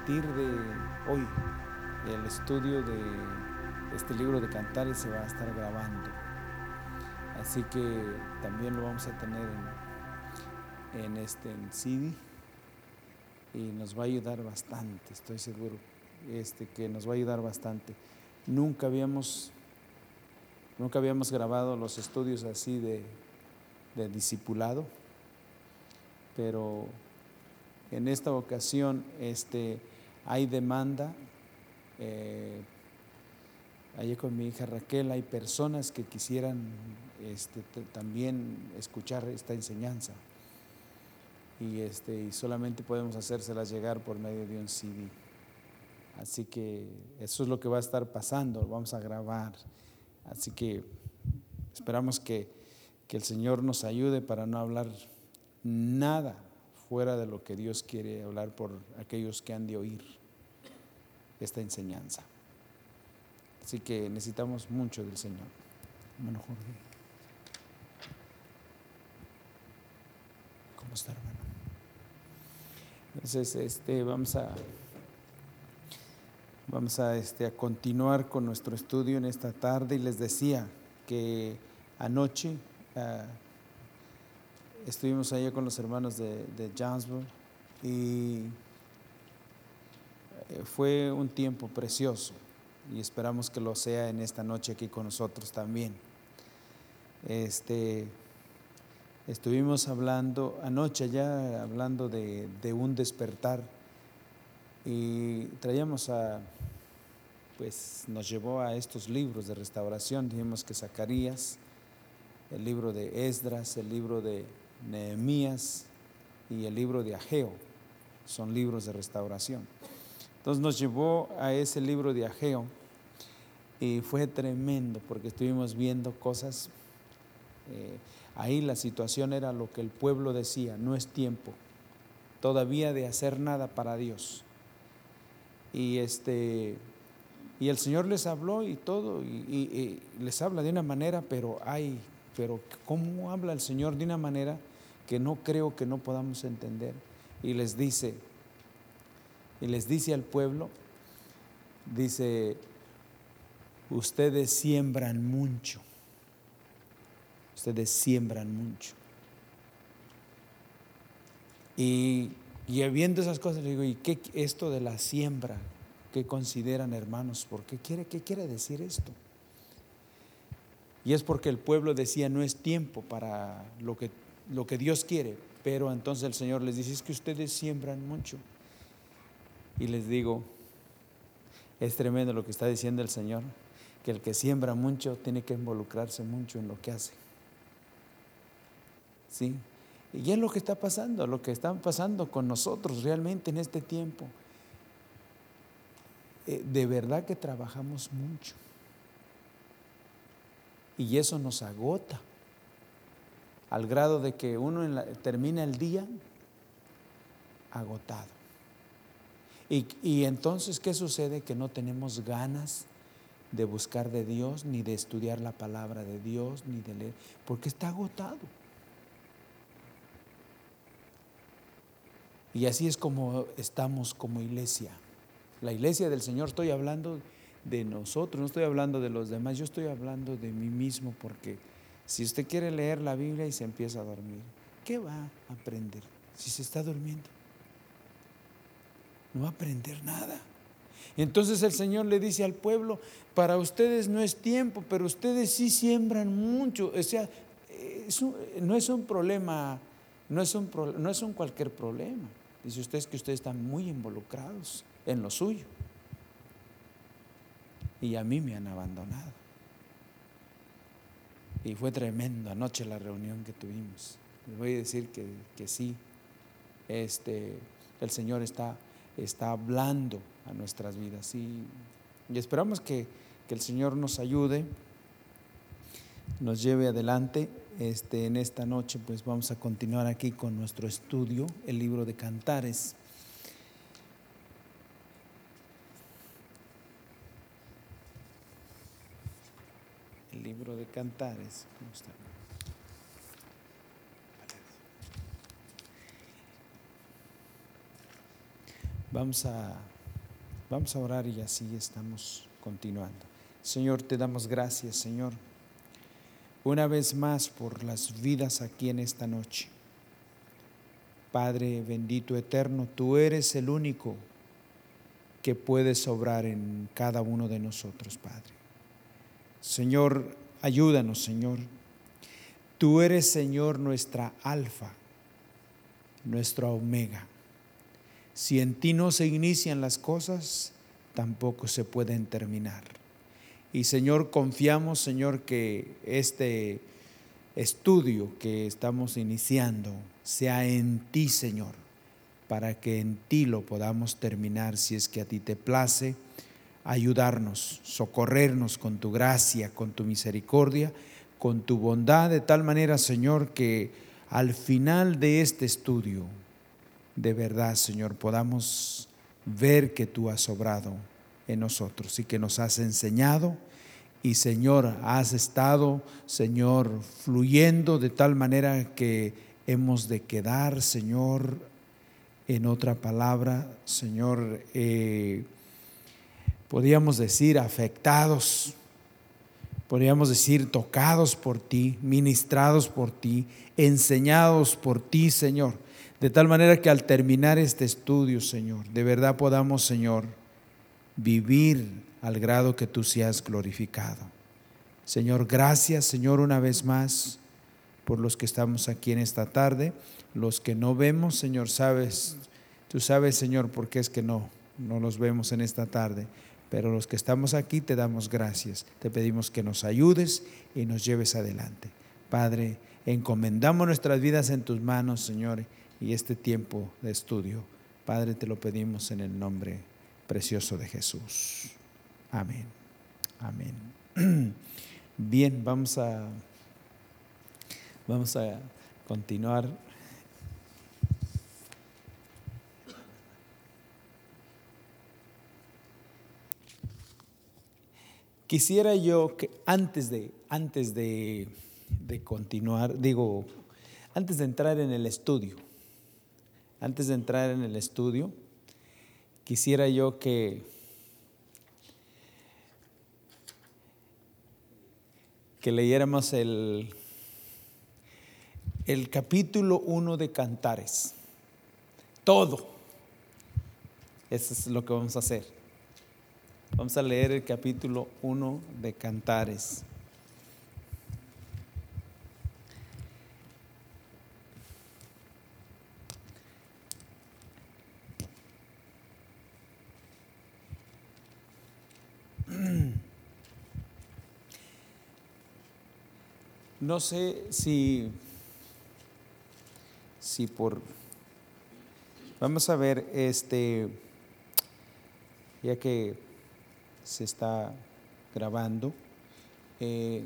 a partir de hoy, el estudio de este libro de cantares se va a estar grabando. Así que también lo vamos a tener en, en este en CD y nos va a ayudar bastante, estoy seguro, este, que nos va a ayudar bastante. Nunca habíamos, nunca habíamos grabado los estudios así de, de discipulado, pero en esta ocasión este, hay demanda. Eh, allí con mi hija Raquel hay personas que quisieran este, también escuchar esta enseñanza y, este, y solamente podemos hacérselas llegar por medio de un CD. Así que eso es lo que va a estar pasando, vamos a grabar. Así que esperamos que, que el Señor nos ayude para no hablar nada fuera de lo que Dios quiere hablar por aquellos que han de oír esta enseñanza. Así que necesitamos mucho del Señor. Hermano Jorge. ¿Cómo está, hermano? Entonces, este, vamos a vamos a, este, a continuar con nuestro estudio en esta tarde y les decía que anoche uh, estuvimos allá con los hermanos de, de y fue un tiempo precioso y esperamos que lo sea en esta noche aquí con nosotros también. Este, estuvimos hablando anoche ya, hablando de, de un despertar y traíamos a, pues nos llevó a estos libros de restauración, dijimos que Zacarías, el libro de Esdras, el libro de Nehemías y el libro de Ageo, son libros de restauración. Entonces nos llevó a ese libro de Ageo y fue tremendo porque estuvimos viendo cosas. Eh, ahí la situación era lo que el pueblo decía, no es tiempo todavía de hacer nada para Dios. Y este y el Señor les habló y todo, y, y, les habla de una manera, pero hay, pero ¿cómo habla el Señor de una manera que no creo que no podamos entender? Y les dice, y les dice al pueblo, dice, ustedes siembran mucho, ustedes siembran mucho. Y, y viendo esas cosas, le digo, ¿y qué esto de la siembra? ¿Qué consideran hermanos? ¿Por qué quiere, qué quiere decir esto? Y es porque el pueblo decía, no es tiempo para lo que, lo que Dios quiere, pero entonces el Señor les dice, es que ustedes siembran mucho. Y les digo, es tremendo lo que está diciendo el Señor, que el que siembra mucho tiene que involucrarse mucho en lo que hace. ¿Sí? Y es lo que está pasando, lo que está pasando con nosotros realmente en este tiempo. Eh, de verdad que trabajamos mucho. Y eso nos agota, al grado de que uno termina el día agotado. Y, y, entonces, ¿qué sucede? Que no tenemos ganas de buscar de Dios, ni de estudiar la palabra de Dios, ni de leer, porque está agotado. Y así es como estamos como iglesia. La iglesia del Señor, estoy hablando de nosotros, no estoy hablando de los demás, yo estoy hablando de mí mismo, porque si usted quiere leer la Biblia y se empieza a dormir, ¿qué va a aprender si se está durmiendo? No va a aprender nada. Entonces el Señor le dice al pueblo, para ustedes no es tiempo, pero ustedes sí siembran mucho. O sea, no es un problema, no es un, no es un cualquier problema. Dice usted que ustedes están muy involucrados en lo suyo. Y a mí me han abandonado. Y fue tremendo anoche la reunión que tuvimos. Les voy a decir que, que sí, este, el Señor está, está hablando a nuestras vidas. Y, esperamos que, que, el Señor nos ayude, nos lleve adelante. Este, en esta noche pues vamos a continuar aquí con nuestro estudio, el libro de Cantares. El de Cantares. Vamos a, vamos a orar y así estamos continuando. Señor, te damos gracias, Señor, una vez más por las vidas aquí en esta noche. Padre bendito eterno, tú eres el único que puede sobrar en cada uno de nosotros, Padre. Señor, ayúdanos, Señor. Tú eres, Señor, nuestra alfa, nuestra omega. Si en ti no se inician las cosas, tampoco se pueden terminar. Y Señor, confiamos, Señor, que este estudio que estamos iniciando sea en ti, Señor, para que en ti lo podamos terminar si es que a ti te place ayudarnos, socorrernos con tu gracia, con tu misericordia, con tu bondad, de tal manera, Señor, que al final de este estudio, de verdad, Señor, podamos ver que tú has obrado en nosotros y que nos has enseñado. Y Señor, has estado, Señor, fluyendo de tal manera que hemos de quedar, Señor, en otra palabra, Señor, eh, podríamos decir afectados, podríamos decir tocados por ti, ministrados por ti, enseñados por ti, Señor. De tal manera que al terminar este estudio, Señor, de verdad podamos, Señor, vivir al grado que tú seas glorificado. Señor, gracias, Señor, una vez más por los que estamos aquí en esta tarde. Los que no vemos, Señor, sabes, tú sabes, Señor, por qué es que no, no los vemos en esta tarde. Pero los que estamos aquí te damos gracias. Te pedimos que nos ayudes y nos lleves adelante. Padre, encomendamos nuestras vidas en tus manos, Señor, y este tiempo de estudio. Padre, te lo pedimos en el nombre precioso de Jesús. Amén. Amén. Bien, vamos a vamos a continuar. Quisiera yo que antes de antes de, de continuar, digo, antes de entrar en el estudio, antes de entrar en el estudio, quisiera yo que que leyéramos el, el capítulo 1 de Cantares. Todo. Eso es lo que vamos a hacer. Vamos a leer el capítulo 1 de Cantares. No sé si, si por... Vamos a ver, este, ya que se está grabando, eh,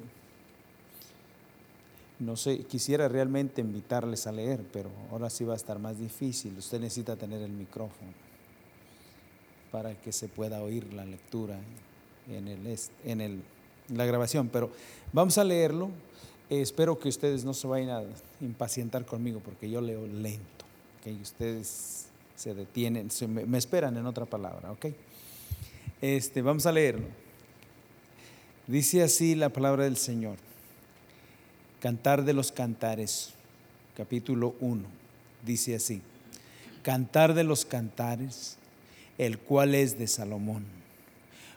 no sé, quisiera realmente invitarles a leer, pero ahora sí va a estar más difícil. Usted necesita tener el micrófono para que se pueda oír la lectura en, el, en el, la grabación. Pero vamos a leerlo espero que ustedes no se vayan a impacientar conmigo porque yo leo lento. ¿okay? Ustedes se detienen, me, esperan en otra palabra. ¿ok? Este, vamos a leerlo. Dice así la palabra del Señor. Cantar de los cantares, capítulo 1. Dice así. Cantar de los cantares, el cual es de Salomón.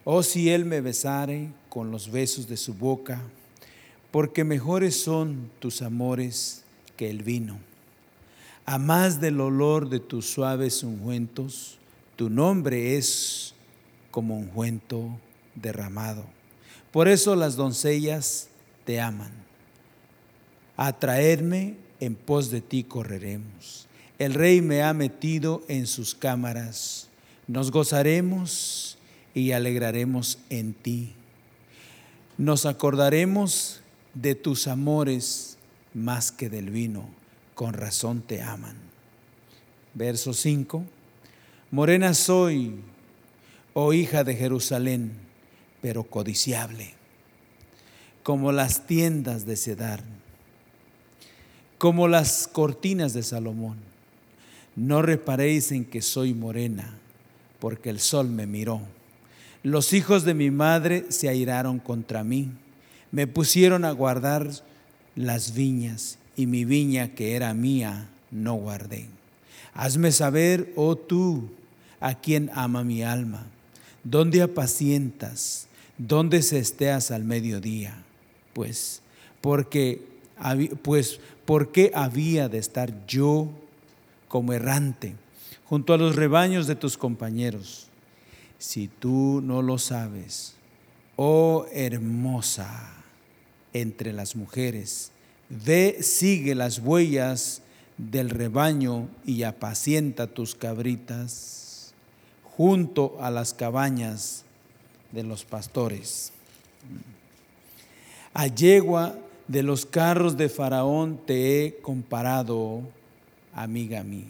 Oh, si él me besare con los besos de su boca, porque mejores son tus amores que el vino. A más del olor de tus suaves ungüentos, tu nombre es como ungüento derramado. Por eso las doncellas te aman. A traerme en pos de ti correremos. El rey me ha metido en sus cámaras. Nos gozaremos y alegraremos en ti. Nos acordaremos de tus amores más que del vino, con razón te aman. Verso 5. Morena soy, oh hija de Jerusalén, pero codiciable, como las tiendas de Cedar, como las cortinas de Salomón. No reparéis en que soy morena, porque el sol me miró. Los hijos de mi madre se airaron contra mí, me pusieron a guardar las viñas y mi viña que era mía no guardé. Hazme saber, oh tú, a quien ama mi alma, dónde apacientas, dónde se esteas al mediodía. Pues, porque, pues, ¿por qué había de estar yo como errante junto a los rebaños de tus compañeros? Si tú no lo sabes, oh hermosa entre las mujeres, ve, sigue las huellas del rebaño y apacienta tus cabritas junto a las cabañas de los pastores. A yegua de los carros de Faraón te he comparado, amiga mía.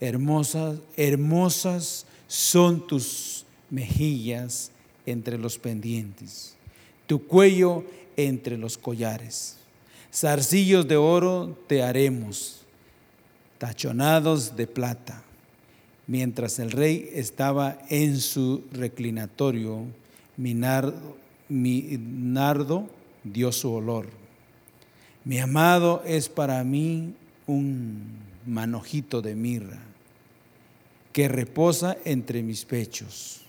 Hermosas, hermosas son tus mejillas entre los pendientes, tu cuello entre los collares. Zarcillos de oro te haremos, tachonados de plata. Mientras el rey estaba en su reclinatorio, mi nardo, dio su olor. Mi amado es para mí un manojito de mirra que reposa entre mis pechos.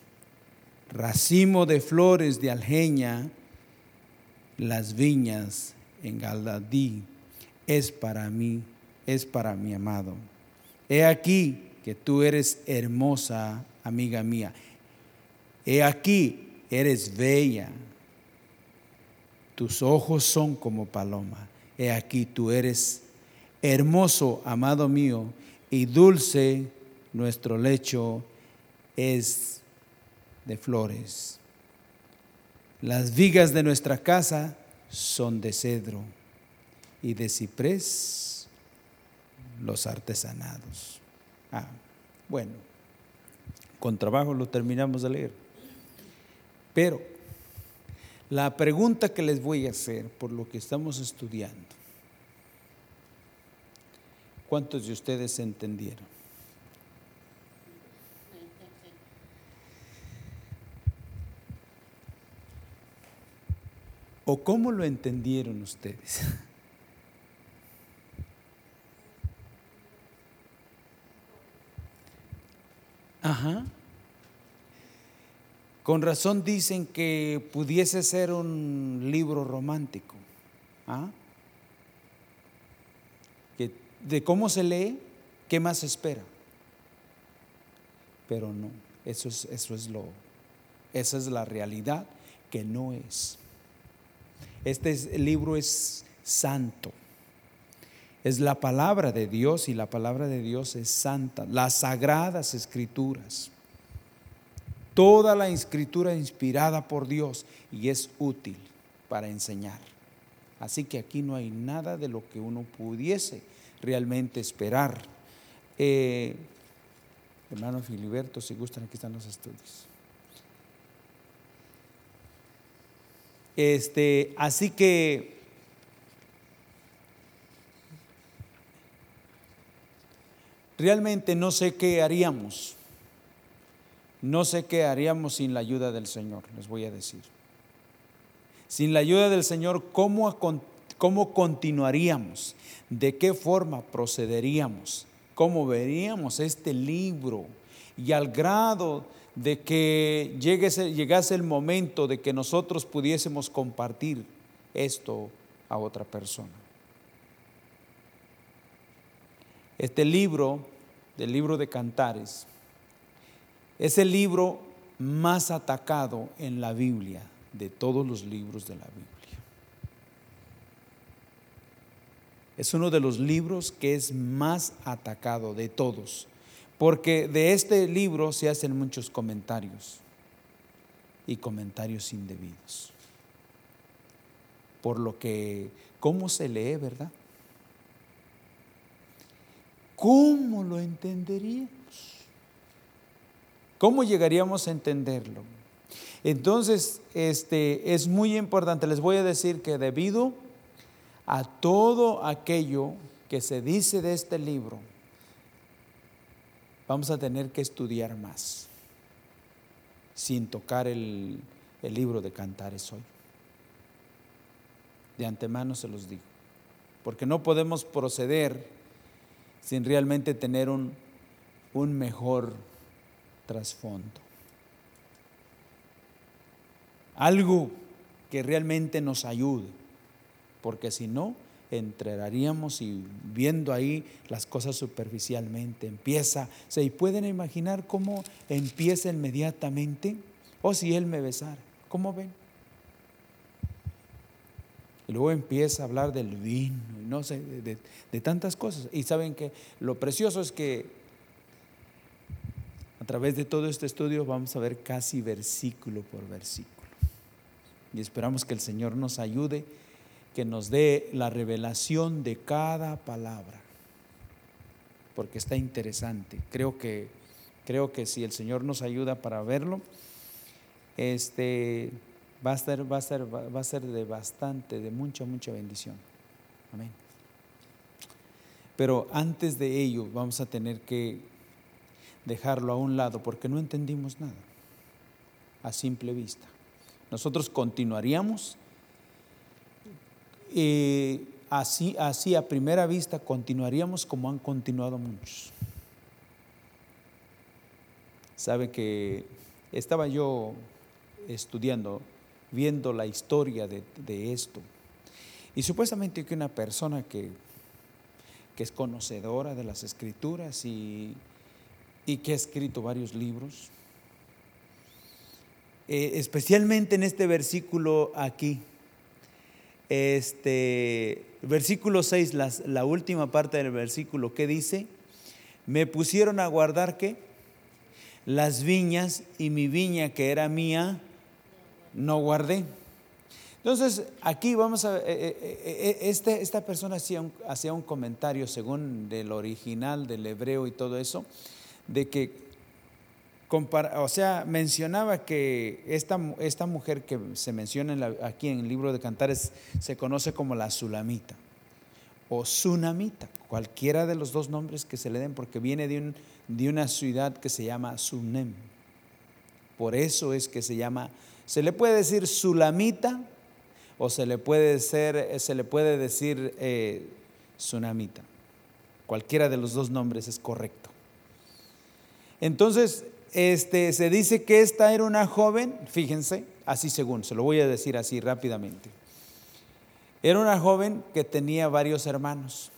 Racimo de flores de aljeña, las viñas en Galadí es para mí, es para mi amado. He aquí que tú eres hermosa, amiga mía. He aquí, eres bella. Tus ojos son como paloma. He aquí, tú eres hermoso, amado mío, y dulce nuestro lecho es de flores. Las vigas de nuestra casa son de cedro y de ciprés los artesanados. Ah, bueno, con trabajo lo terminamos de leer. Pero la pregunta que les voy a hacer por lo que estamos estudiando, ¿cuántos de ustedes entendieron? ¿O cómo lo entendieron ustedes? Ajá. Con razón dicen que pudiese ser un libro romántico. ¿Ah? Que de cómo se lee, ¿qué más espera? Pero no, eso es, eso es lo, esa es la realidad que no es. Este libro es santo. Es la palabra de Dios y la palabra de Dios es santa. Las sagradas escrituras. Toda la escritura inspirada por Dios y es útil para enseñar. Así que aquí no hay nada de lo que uno pudiese realmente esperar. Eh, hermano si gustan, aquí están los estudios. Este, así que realmente no sé qué haríamos. No sé qué haríamos sin la ayuda del Señor, les voy a decir. Sin la ayuda del Señor, ¿cómo, cómo continuaríamos? ¿De qué forma procederíamos? ¿Cómo veríamos este libro? Y al grado de que llegase el momento de que nosotros pudiésemos compartir esto a otra persona. Este libro, del libro de Cantares, es el libro más atacado en la Biblia, de todos los libros de la Biblia. Es uno de los libros que es más atacado de todos porque de este libro se hacen muchos comentarios y comentarios indebidos. Por lo que, ¿cómo se lee, verdad? ¿Cómo lo entenderíamos? ¿Cómo llegaríamos a entenderlo? Entonces, este es muy importante. Les voy a decir que debido a todo aquello que se dice de este libro, vamos a tener que estudiar más, sin tocar el, el libro de cantares hoy. De antemano se los digo, porque no podemos proceder sin realmente tener un, un mejor trasfondo. Algo que realmente nos ayude, porque si no, entraríamos y viendo ahí las cosas superficialmente, empieza, ¿se pueden imaginar cómo empieza inmediatamente? O si él me besara, ¿cómo ven? Y luego empieza a hablar del vino, no sé, de, de tantas cosas. Y saben que lo precioso es que a través de todo este estudio vamos a ver casi versículo por versículo. Y esperamos que el Señor nos ayude, que nos dé la revelación de cada palabra, porque está interesante. Creo que, creo que si el Señor nos ayuda para verlo, este, va, a ser, va, a ser, va a ser de bastante, de mucha, mucha bendición. Amén. Pero antes de ello vamos a tener que dejarlo a un lado porque no entendimos nada a simple vista nosotros continuaríamos. y así, así a primera vista continuaríamos como han continuado muchos. Sabe que estaba yo estudiando, viendo la historia de, esto. Y supuestamente que una persona que, que, es conocedora de las escrituras y, y que ha escrito varios libros, eh, especialmente en este versículo aquí. Este, versículo 6, la última parte del versículo, ¿qué dice? Me pusieron a guardar qué? Las viñas y mi viña que era mía, no guardé. Entonces, aquí vamos a, eh, eh, este, esta persona hacía un, hacía un comentario según del original del hebreo y todo eso, de que o sea, mencionaba que esta, esta mujer que se menciona aquí en el libro de Cantares se conoce como la Sulamita o Sunamita, cualquiera de los dos nombres que se le den, porque viene de, un, de una ciudad que se llama Sunem. Por eso es que se llama, se le puede decir Sulamita o se le puede, ser, se le puede decir eh, Sunamita. Cualquiera de los dos nombres es correcto. Entonces, este, se dice que esta era una joven, fíjense, así según, se lo voy a decir así rápidamente. Era una joven que tenía varios hermanos.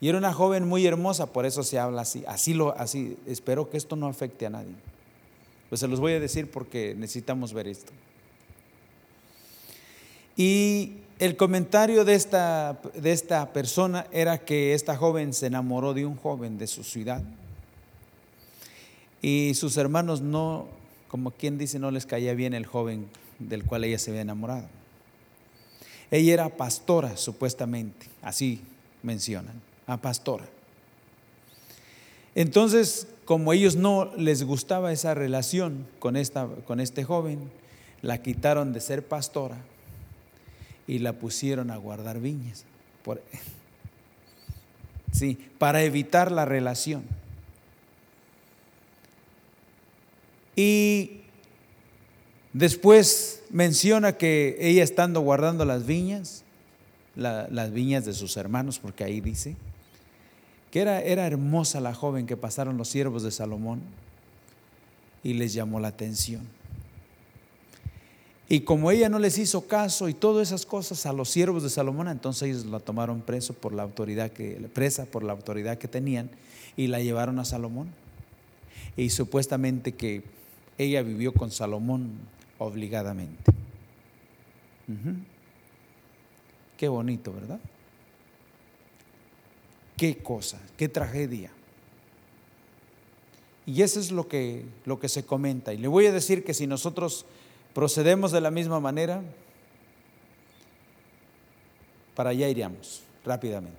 Y era una joven muy hermosa, por eso se habla así. Así lo así, espero que esto no afecte a nadie. Pues se los voy a decir porque necesitamos ver esto. Y el comentario de esta, de esta persona era que esta joven se enamoró de un joven de su ciudad y sus hermanos no, como quien dice, no les caía bien el joven del cual ella se había enamorado. Ella era pastora, supuestamente, así mencionan, a pastora. Entonces, como ellos no les gustaba esa relación con, esta, con este joven, la quitaron de ser pastora y la pusieron a guardar viñas. sí, para evitar la relación. Y después menciona que ella estando guardando las viñas, las viñas de sus hermanos, porque ahí dice, que era, era hermosa la joven que pasaron los siervos de Salomón y les llamó la atención. Y como ella no les hizo caso y todas esas cosas a los siervos de Salomón, entonces ellos la tomaron preso por la autoridad que, presa por la autoridad que tenían y la llevaron a Salomón. Y supuestamente que ella vivió con Salomón obligadamente. Qué bonito, ¿verdad? Qué cosa, qué tragedia. Y eso es lo que, lo que se comenta. Y le voy a decir que si nosotros procedemos de la misma manera, para allá iríamos rápidamente.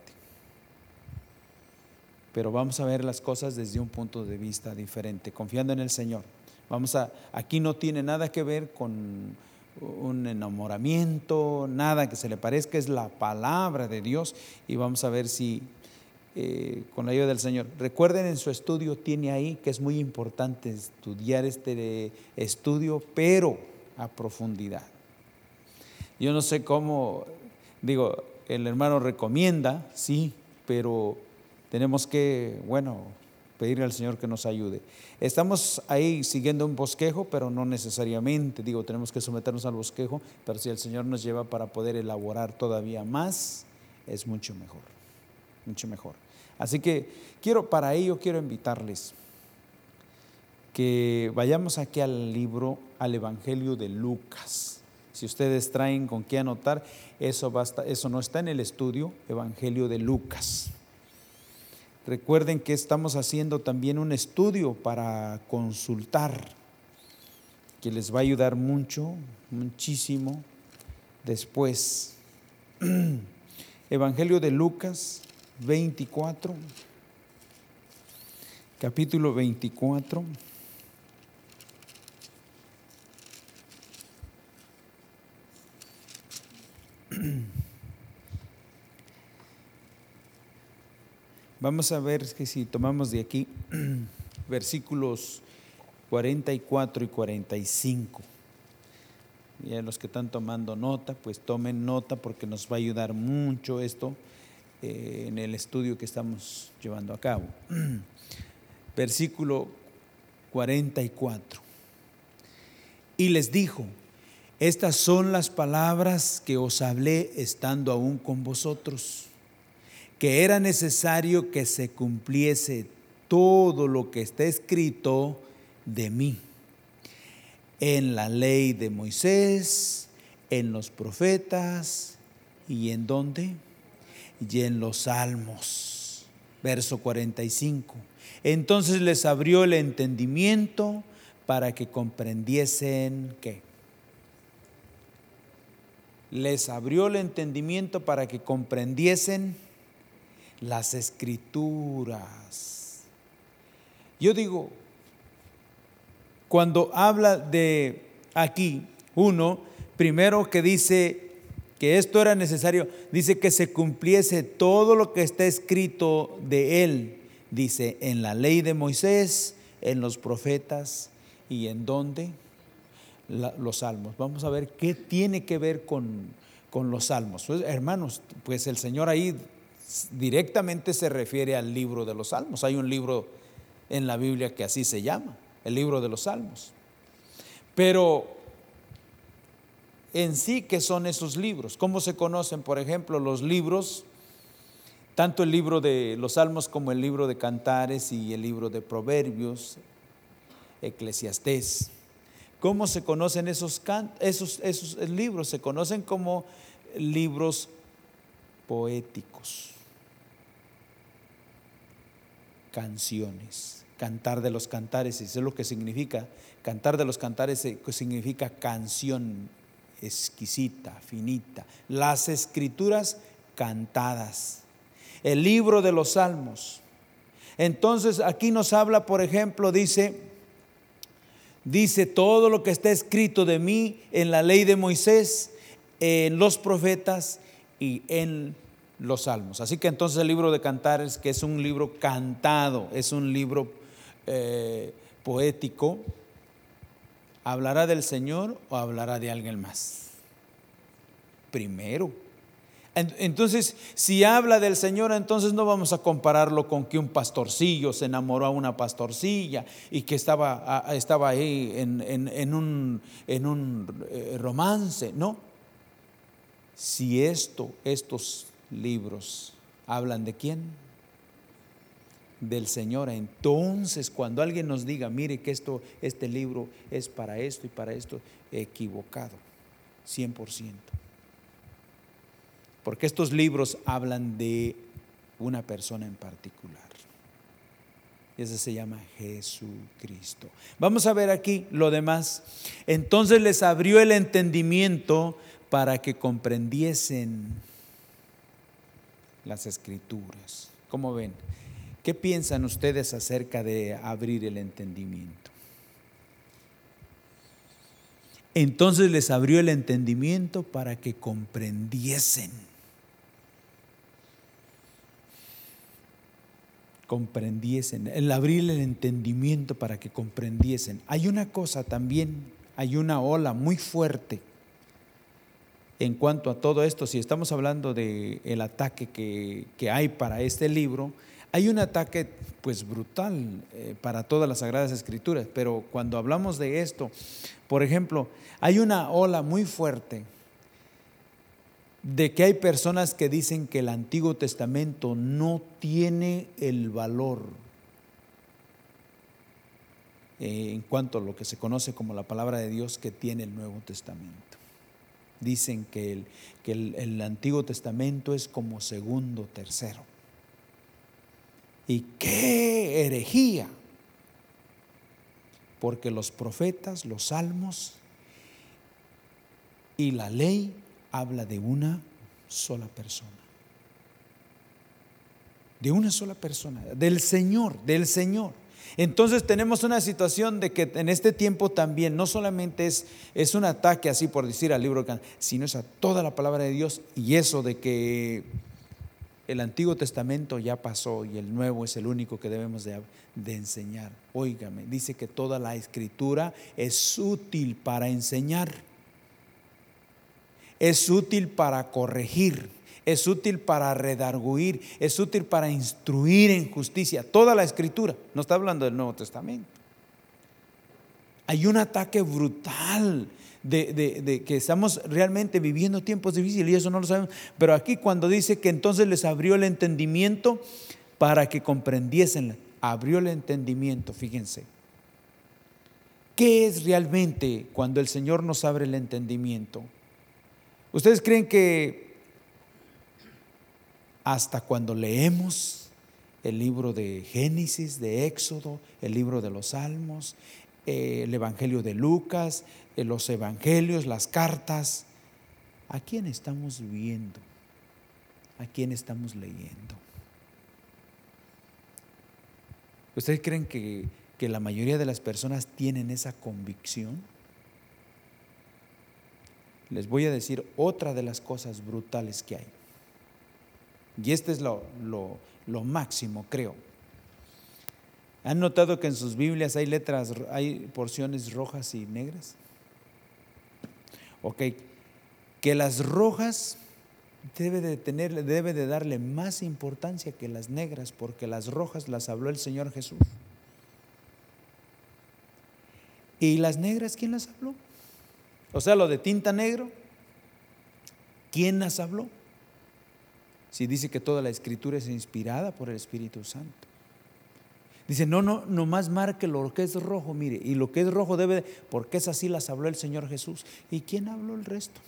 Pero vamos a ver las cosas desde un punto de vista diferente, confiando en el Señor. Vamos a, aquí no tiene nada que ver con un enamoramiento, nada que se le parezca, es la palabra de Dios y vamos a ver si eh, con la ayuda del Señor. Recuerden en su estudio, tiene ahí que es muy importante estudiar este estudio, pero a profundidad. Yo no sé cómo, digo, el hermano recomienda, sí, pero tenemos que, bueno, pedirle al Señor que nos ayude. Estamos ahí siguiendo un bosquejo, pero no necesariamente, digo, tenemos que someternos al bosquejo, pero si el Señor nos lleva para poder elaborar todavía más, es mucho mejor, mucho mejor. Así que quiero, para ello quiero invitarles que vayamos aquí al libro, al Evangelio de Lucas. Si ustedes traen con qué anotar, eso, basta, eso no está en el estudio, Evangelio de Lucas. Recuerden que estamos haciendo también un estudio para consultar, que les va a ayudar mucho, muchísimo después. Evangelio de Lucas 24, capítulo 24. Vamos a ver que si tomamos de aquí versículos 44 y 45. Y a los que están tomando nota, pues tomen nota porque nos va a ayudar mucho esto eh, en el estudio que estamos llevando a cabo. Versículo 44. Y les dijo, estas son las palabras que os hablé estando aún con vosotros, que era necesario que se cumpliese todo lo que está escrito de mí en la ley de Moisés, en los profetas y en dónde? Y en los salmos. Verso 45. Entonces les abrió el entendimiento para que comprendiesen qué. Les abrió el entendimiento para que comprendiesen las escrituras. Yo digo, cuando habla de aquí, uno, primero que dice que esto era necesario, dice que se cumpliese todo lo que está escrito de él, dice en la ley de Moisés, en los profetas y en dónde los salmos. Vamos a ver qué tiene que ver con, con los salmos. Pues, hermanos, pues el Señor ahí directamente se refiere al libro de los salmos. Hay un libro en la Biblia que así se llama el libro de los Salmos. Pero en sí, ¿qué son esos libros? ¿Cómo se conocen, por ejemplo, los libros? Tanto el libro de los Salmos como el libro de Cantares y el libro de Proverbios, Eclesiastés. ¿Cómo se conocen esos, esos, libros? Se conocen como libros poéticos, canciones cantar de los cantares, eso es lo que significa. Cantar de los cantares significa canción exquisita, finita. Las escrituras cantadas. El libro de los salmos. Entonces aquí nos habla, por ejemplo, dice, dice todo lo que está escrito de mí en la ley de Moisés, en los profetas y en los salmos. Así que entonces el libro de cantares, que es un libro cantado, es un libro eh, poético, ¿hablará del Señor o hablará de alguien más? Primero. Entonces, si habla del Señor, entonces no vamos a compararlo con que un pastorcillo se enamoró a una pastorcilla y que estaba, estaba ahí en, un, en un eh, romance. No. Si esto, estos libros hablan de quién? Del Señor. Entonces, cuando alguien nos diga, mire que esto, este libro es para esto y para esto, equivocado, 100%. Porque estos libros hablan de una persona en particular. Y ese se llama Jesucristo. Vamos a ver aquí lo demás. Entonces les abrió el entendimiento para que comprendiesen las escrituras. ¿Cómo ven? ¿Qué piensan ustedes acerca de abrir el entendimiento? Entonces les abrió el entendimiento para que comprendiesen. comprendiesen, el abrir el entendimiento para que comprendiesen. Hay una cosa también, hay una ola muy fuerte en cuanto a todo esto, si estamos hablando del el ataque que, que, hay para este libro, hay un ataque pues brutal eh, para todas las Sagradas Escrituras, pero cuando hablamos de esto, por ejemplo, hay una ola muy fuerte de que hay personas que dicen que el Antiguo Testamento no tiene el valor eh, en cuanto a lo que se conoce como la palabra de Dios que tiene el Nuevo Testamento. Dicen que el, que el, Antiguo Testamento es como segundo, tercero. Y qué herejía, porque los profetas, los salmos y la ley habla de una sola persona. De una sola persona, del Señor, del Señor. Entonces tenemos una situación de que en este tiempo también no solamente es, es un ataque así por decir al libro, sino es a toda la palabra de Dios y eso de que el Antiguo Testamento ya pasó y el Nuevo es el único que debemos de, enseñar. Óigame, dice que toda la escritura es útil para enseñar es útil para corregir, es útil para redarguir, es útil para instruir en justicia. Toda la escritura, no está hablando del Nuevo Testamento. Hay un ataque brutal de, que estamos realmente viviendo tiempos difíciles y eso no lo sabemos. Pero aquí cuando dice que entonces les abrió el entendimiento para que comprendiesen, abrió el entendimiento, fíjense. ¿Qué es realmente cuando el Señor nos abre el entendimiento? ¿Ustedes creen que hasta cuando leemos el libro de Génesis, de Éxodo, el libro de los Salmos, eh, el Evangelio de Lucas, eh, los Evangelios, las cartas, ¿a quién estamos viendo? ¿A quién estamos leyendo? ¿Ustedes creen que, que la mayoría de las personas tienen esa convicción? les voy a decir otra de las cosas brutales que hay. Y este es lo, lo, máximo, creo. ¿Han notado que en sus Biblias hay letras, hay porciones rojas y negras? Ok, que las rojas debe de tener, debe de darle más importancia que las negras, porque las rojas las habló el Señor Jesús. ¿Y las negras quién las habló? O sea, lo de tinta negro, ¿quién las habló? Si dice que toda la escritura es inspirada por el Espíritu Santo. Dice, no, no, nomás marque lo que es rojo, mire, y lo que es rojo debe, porque es así las habló el Señor Jesús. ¿Y quién habló el resto?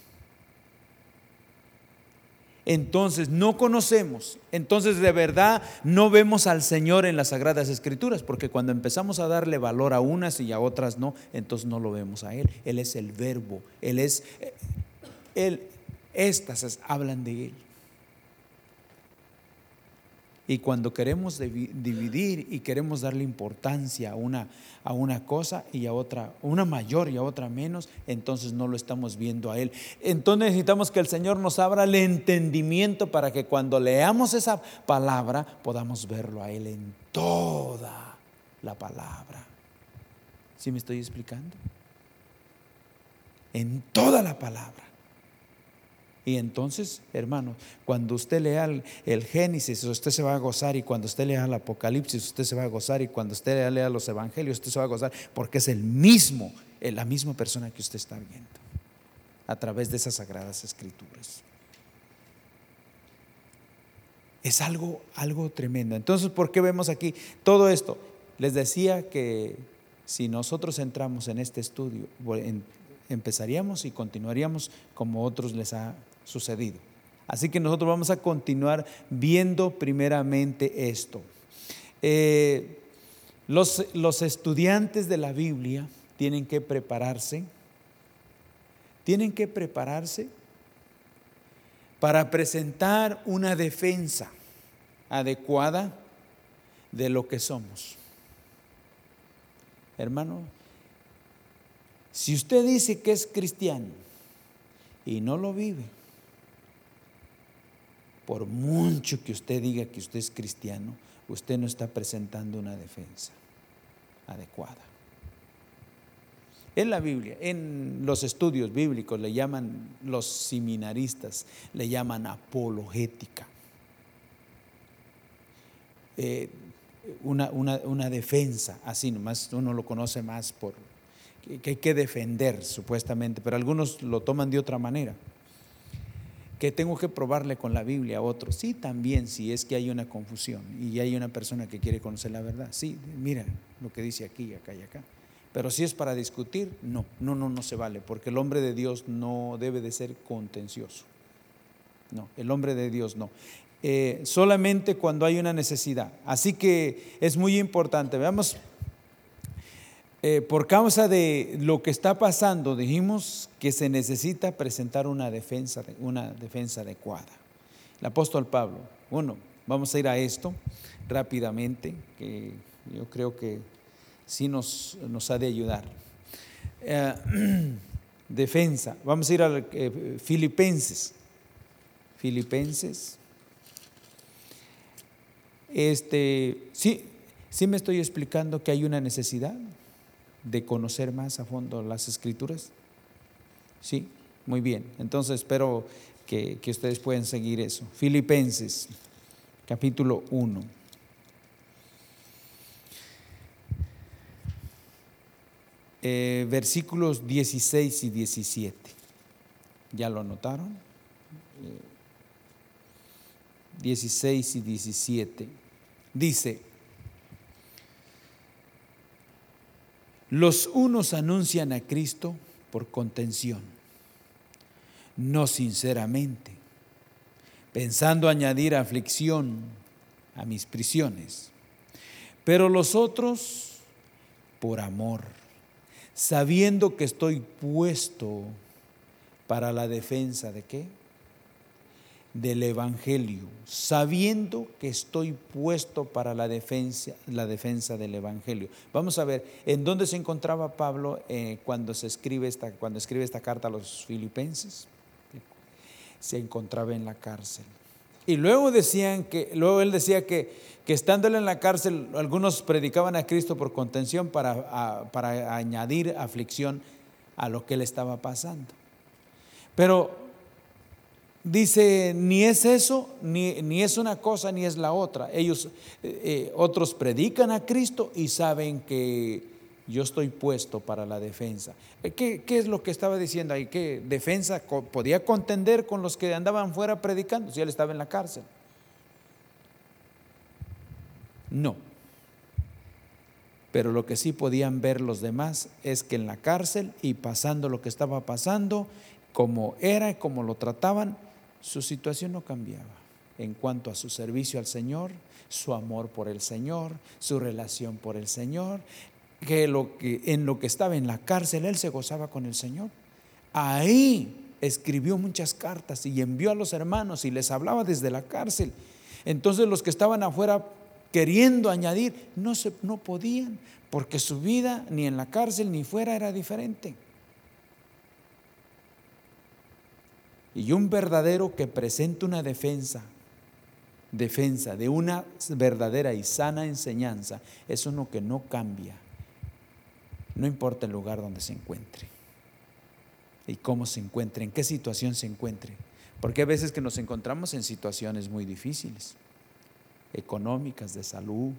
entonces no conocemos, entonces de verdad no vemos al Señor en las Sagradas Escrituras, porque cuando empezamos a darle valor a unas y a otras no, entonces no lo vemos a Él. Él es el verbo, Él es, Él, estas hablan de Él. Y cuando queremos dividir y queremos darle importancia a una, a una cosa y a otra, una mayor y a otra menos, entonces no lo estamos viendo a Él. Entonces necesitamos que el Señor nos abra el entendimiento para que cuando leamos esa palabra podamos verlo a Él en toda la palabra. ¿Sí me estoy explicando? En toda la palabra. Y entonces, hermano, cuando usted lea el, Génesis, usted se va a gozar, y cuando usted lea el Apocalipsis, usted se va a gozar, y cuando usted lea los Evangelios, usted se va a gozar, porque es el mismo, eh, la misma persona que usted está viendo a través de esas sagradas escrituras. Es algo, algo tremendo. Entonces, ¿por qué vemos aquí todo esto? Les decía que si nosotros entramos en este estudio, empezaríamos y continuaríamos como otros les ha sucedido. Así que nosotros vamos a continuar viendo primeramente esto. Eh, los, los estudiantes de la Biblia tienen que prepararse, tienen que prepararse para presentar una defensa adecuada de lo que somos. Hermano, si usted dice que es cristiano y no lo vive, por mucho que usted diga que usted es cristiano, usted no está presentando una defensa adecuada. En la Biblia, en los estudios bíblicos le llaman los seminaristas, le llaman apologética. Eh, una, una, defensa, así nomás uno lo conoce más por que hay que defender supuestamente, pero algunos lo toman de otra manera. Que tengo que probarle con la Biblia a otros. Sí, también, si es que hay una confusión y hay una persona que quiere conocer la verdad. Sí, mira lo que dice aquí, acá y acá. Pero si es para discutir, no, no, no, no se vale, porque el hombre de Dios no debe de ser contencioso. No, el hombre de Dios no. Eh, solamente cuando hay una necesidad. Así que es muy importante. Veamos, eh, por causa de lo que está pasando, dijimos que se necesita presentar una defensa, una defensa adecuada. El apóstol Pablo, bueno, vamos a ir a esto rápidamente, que yo creo que sí nos, nos ha de ayudar. Eh, defensa, vamos a ir a Filipenses. Filipenses este, sí, sí me estoy explicando que hay una necesidad de conocer más a fondo las escrituras. Sí, muy bien. Entonces espero que, ustedes puedan seguir eso. Filipenses, capítulo 1. Eh, versículos 16 y 17. ¿Ya lo anotaron? 16 eh, y 17. Dice, los unos anuncian a Cristo por contención, no sinceramente, pensando añadir aflicción a mis prisiones, pero los otros por amor, sabiendo que estoy puesto para la defensa de qué? Del Evangelio, sabiendo que estoy puesto para la defensa, la defensa del Evangelio. Vamos a ver, ¿en dónde se encontraba Pablo eh, cuando, se escribe esta, cuando escribe esta carta a los filipenses? Se encontraba en la cárcel. Y luego decían que, luego él decía que, que estándole en la cárcel, algunos predicaban a Cristo por contención para, para añadir aflicción a lo que él estaba pasando. Pero dice, ni es eso, ni, ni, es una cosa, ni es la otra. Ellos, eh, eh, otros predican a Cristo y saben que yo estoy puesto para la defensa. Eh, ¿Qué, qué es lo que estaba diciendo ahí? ¿Qué defensa podía contender con los que andaban fuera predicando si él estaba en la cárcel? No. Pero lo que sí podían ver los demás es que en la cárcel y pasando lo que estaba pasando, como era y como lo trataban, su situación no cambiaba en cuanto a su servicio al Señor, su amor por el Señor, su relación por el Señor, que, lo que en lo que estaba en la cárcel él se gozaba con el Señor. Ahí escribió muchas cartas y envió a los hermanos y les hablaba desde la cárcel. Entonces los que estaban afuera queriendo añadir no se no podían porque su vida ni en la cárcel ni fuera era diferente. Y un verdadero que presenta una defensa, defensa de una verdadera y sana enseñanza, es uno que no cambia, no importa el lugar donde se encuentre y cómo se encuentre, en qué situación se encuentre, porque hay veces que nos encontramos en situaciones muy difíciles, económicas, de salud,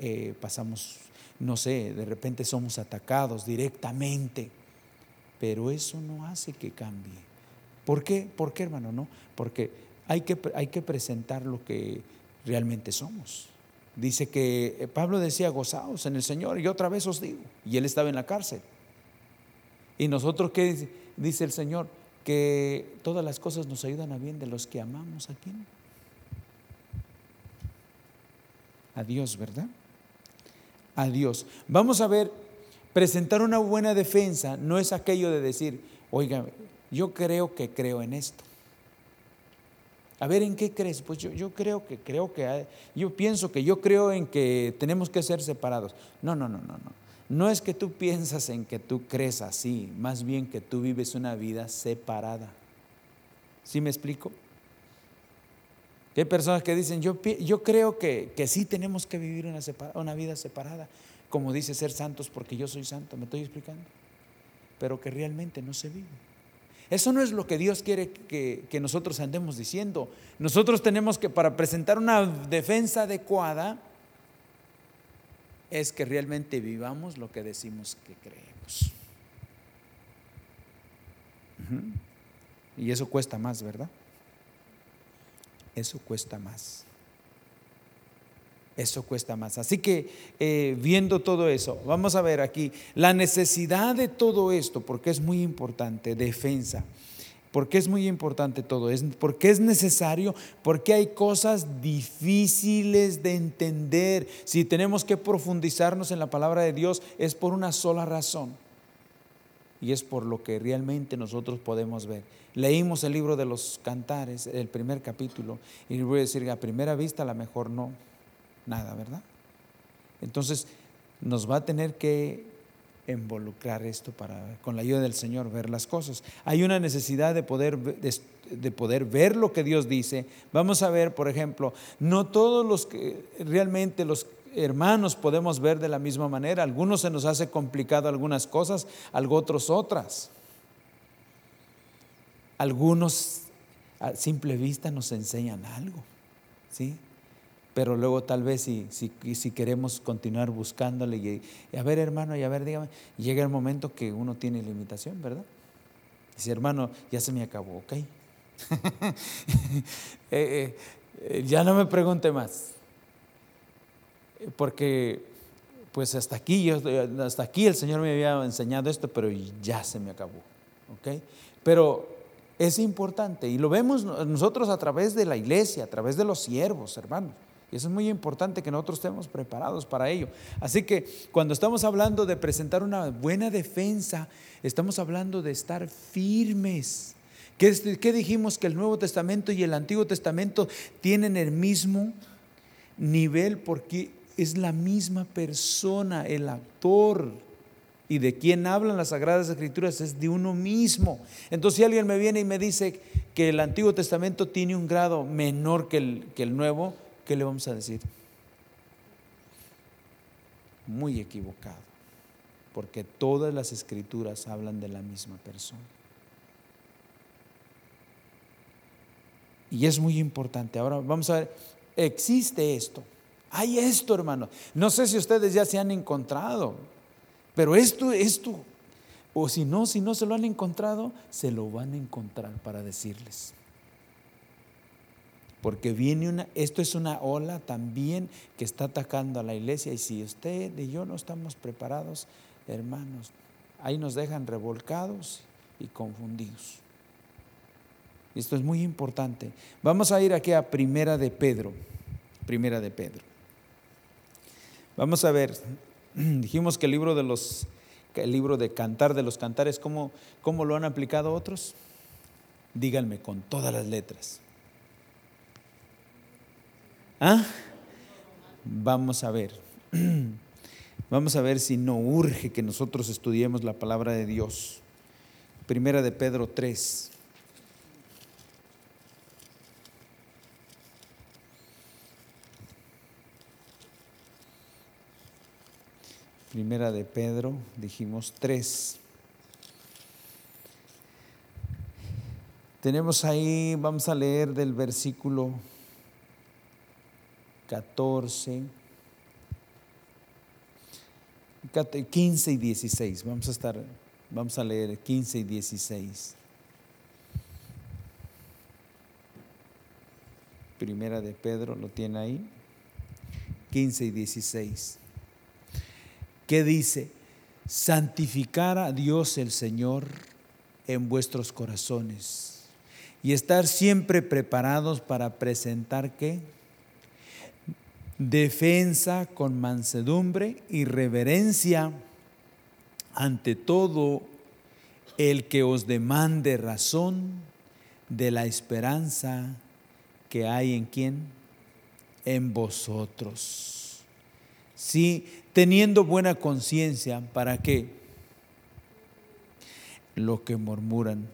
eh, pasamos, no sé, de repente somos atacados directamente, pero eso no hace que cambie ¿Por qué? ¿Por qué, hermano? No, porque hay que, hay que presentar lo que realmente somos. Dice que eh, Pablo decía, gozaos en el Señor, y otra vez os digo, y él estaba en la cárcel. Y nosotros, ¿qué dice, el Señor? Que todas las cosas nos ayudan a bien de los que amamos a quién. A Dios, ¿verdad? A Dios. Vamos a ver, presentar una buena defensa no es aquello de decir, oiga, yo creo que creo en esto. A ver, ¿en qué crees? Pues yo, yo creo que creo que yo pienso que yo creo en que tenemos que ser separados. No, no, no, no, no. No es que tú piensas en que tú crees así, más bien que tú vives una vida separada. ¿Sí me explico? hay personas que dicen, yo, yo creo que, que sí tenemos que vivir una, una vida separada, como dice ser santos porque yo soy santo, me estoy explicando, pero que realmente no se vive. Eso no es lo que Dios quiere que, nosotros andemos diciendo. Nosotros tenemos que, para presentar una defensa adecuada, es que realmente vivamos lo que decimos que creemos. Y eso cuesta más, ¿verdad? Eso cuesta más. Eso cuesta más. Así que eh, viendo todo eso, vamos a ver aquí la necesidad de todo esto, porque es muy importante, defensa. porque es muy importante todo? Es porque es necesario, porque hay cosas difíciles de entender. Si tenemos que profundizarnos en la palabra de Dios, es por una sola razón. Y es por lo que realmente nosotros podemos ver. Leímos el libro de los cantares, el primer capítulo, y voy a decir, a primera vista a lo mejor no, nada, ¿verdad? Entonces nos va a tener que involucrar esto para, con la ayuda del Señor, ver las cosas. Hay una necesidad de poder, de, poder ver lo que Dios dice. Vamos a ver, por ejemplo, no todos los que realmente los hermanos podemos ver de la misma manera. Algunos se nos hace complicado algunas cosas, otros otras. Algunos a simple vista nos enseñan algo, ¿sí? Pero luego tal vez si, si, queremos continuar buscándole y, a ver hermano, y a ver, dígame, llega el momento que uno tiene limitación, ¿verdad? Dice, hermano, ya se me acabó, ok. Eh, eh, ya no me pregunte más. Porque pues hasta aquí, hasta aquí el Señor me había enseñado esto, pero ya se me acabó. ¿ok? Pero es importante y lo vemos nosotros a través de la iglesia, a través de los siervos, hermanos. Y eso es muy importante que nosotros estemos preparados para ello. Así que cuando estamos hablando de presentar una buena defensa, estamos hablando de estar firmes. ¿Qué, qué dijimos? Que el Nuevo Testamento y el Antiguo Testamento tienen el mismo nivel porque es la misma persona, el actor. Y de quien hablan las Sagradas Escrituras es de uno mismo. Entonces, si alguien me viene y me dice que el Antiguo Testamento tiene un grado menor que el, que el Nuevo, ¿qué le vamos a decir? Muy equivocado, porque todas las escrituras hablan de la misma persona. Y es muy importante. Ahora vamos a ver, existe esto. Hay esto, hermano. No sé si ustedes ya se han encontrado, pero esto, esto, o si no, si no se lo han encontrado, se lo van a encontrar para decirles porque viene una, esto es una ola también que está atacando a la iglesia y si usted y yo no estamos preparados, hermanos, ahí nos dejan revolcados y confundidos. Esto es muy importante. Vamos a ir aquí a Primera de Pedro, Primera de Pedro. Vamos a ver, dijimos que el libro de los el libro de cantar de los cantares, ¿cómo, cómo lo han aplicado otros? Díganme con todas las letras. ¿Ah? Vamos a ver. Vamos a ver si no urge que nosotros estudiemos la palabra de Dios. Primera de Pedro 3. Primera de Pedro, dijimos 3. Tenemos ahí, vamos a leer del versículo 14, 15 y 16. Vamos a estar, vamos a leer 15 y 16. Primera de Pedro, lo tiene ahí. 15 y 16. ¿Qué dice? Santificar a Dios el Señor en vuestros corazones y estar siempre preparados para presentar qué? Defensa con mansedumbre y reverencia ante todo el que os demande razón de la esperanza que hay en quién? En vosotros. Sí, teniendo buena conciencia, ¿para qué? Lo que murmuran